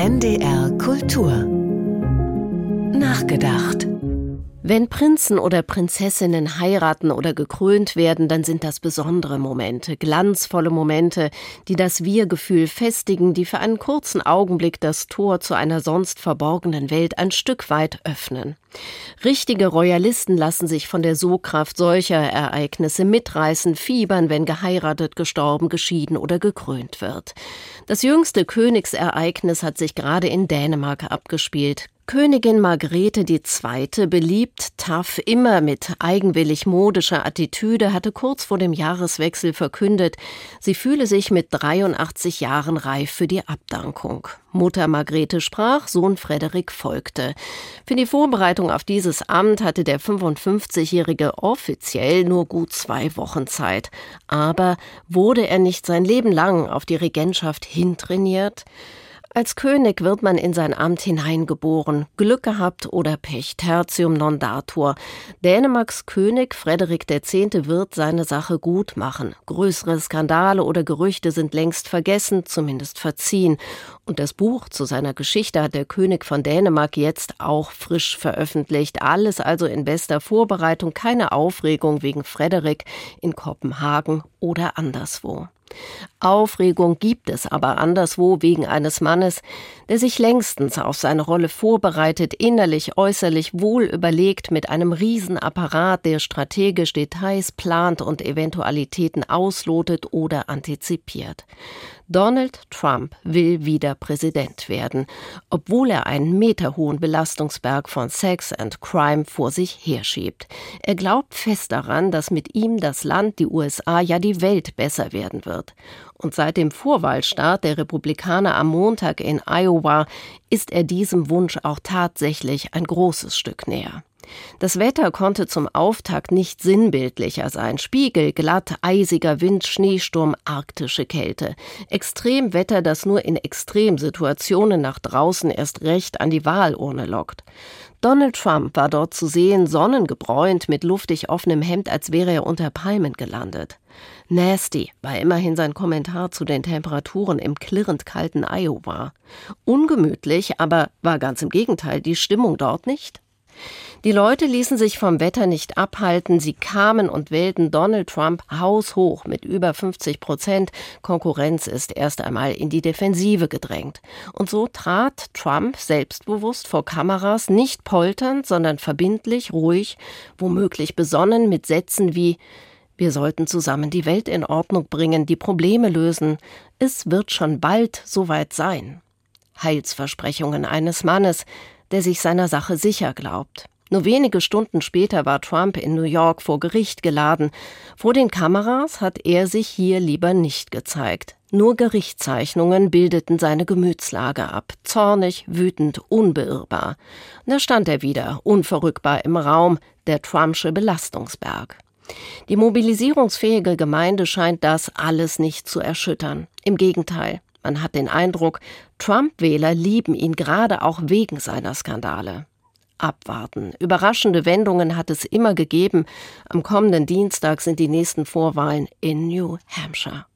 NDR Kultur Nachgedacht wenn Prinzen oder Prinzessinnen heiraten oder gekrönt werden, dann sind das besondere Momente, glanzvolle Momente, die das Wir-Gefühl festigen, die für einen kurzen Augenblick das Tor zu einer sonst verborgenen Welt ein Stück weit öffnen. Richtige Royalisten lassen sich von der Sogkraft solcher Ereignisse mitreißen, fiebern, wenn geheiratet, gestorben, geschieden oder gekrönt wird. Das jüngste Königsereignis hat sich gerade in Dänemark abgespielt. Königin Margrethe II., beliebt, tough, immer mit eigenwillig modischer Attitüde, hatte kurz vor dem Jahreswechsel verkündet, sie fühle sich mit 83 Jahren reif für die Abdankung. Mutter Margrethe sprach, Sohn Frederik folgte. Für die Vorbereitung auf dieses Amt hatte der 55-Jährige offiziell nur gut zwei Wochen Zeit. Aber wurde er nicht sein Leben lang auf die Regentschaft hintrainiert? Als König wird man in sein Amt hineingeboren, Glück gehabt oder Pech, tertium non datur. Dänemarks König Frederik X. wird seine Sache gut machen. Größere Skandale oder Gerüchte sind längst vergessen, zumindest verziehen. Und das Buch zu seiner Geschichte hat der König von Dänemark jetzt auch frisch veröffentlicht. Alles also in bester Vorbereitung, keine Aufregung wegen Frederik in Kopenhagen oder anderswo. Aufregung gibt es aber anderswo wegen eines Mannes, der sich längstens auf seine Rolle vorbereitet, innerlich, äußerlich wohl überlegt, mit einem Riesenapparat, der strategisch Details plant und Eventualitäten auslotet oder antizipiert. Donald Trump will wieder Präsident werden, obwohl er einen meterhohen Belastungsberg von Sex and Crime vor sich herschiebt. Er glaubt fest daran, dass mit ihm das Land, die USA, ja die Welt besser werden wird. Und seit dem Vorwahlstart der Republikaner am Montag in Iowa ist er diesem Wunsch auch tatsächlich ein großes Stück näher. Das Wetter konnte zum Auftakt nicht sinnbildlicher sein. Spiegel, glatt, eisiger Wind, Schneesturm, arktische Kälte. Extremwetter, das nur in Extremsituationen nach draußen erst recht an die Wahlurne lockt. Donald Trump war dort zu sehen, sonnengebräunt, mit luftig offenem Hemd, als wäre er unter Palmen gelandet. Nasty war immerhin sein Kommentar zu den Temperaturen im klirrend kalten Iowa. Ungemütlich, aber war ganz im Gegenteil die Stimmung dort nicht? Die Leute ließen sich vom Wetter nicht abhalten. Sie kamen und wählten Donald Trump haushoch mit über 50 Prozent. Konkurrenz ist erst einmal in die Defensive gedrängt. Und so trat Trump selbstbewusst vor Kameras, nicht polternd, sondern verbindlich, ruhig, womöglich besonnen mit Sätzen wie wir sollten zusammen die Welt in Ordnung bringen, die Probleme lösen. Es wird schon bald soweit sein. Heilsversprechungen eines Mannes, der sich seiner Sache sicher glaubt. Nur wenige Stunden später war Trump in New York vor Gericht geladen. Vor den Kameras hat er sich hier lieber nicht gezeigt. Nur Gerichtszeichnungen bildeten seine Gemütslage ab. Zornig, wütend, unbeirrbar. Da stand er wieder, unverrückbar im Raum, der Trumpsche Belastungsberg. Die mobilisierungsfähige Gemeinde scheint das alles nicht zu erschüttern. Im Gegenteil, man hat den Eindruck, Trump-Wähler lieben ihn gerade auch wegen seiner Skandale abwarten. Überraschende Wendungen hat es immer gegeben. Am kommenden Dienstag sind die nächsten Vorwahlen in New Hampshire.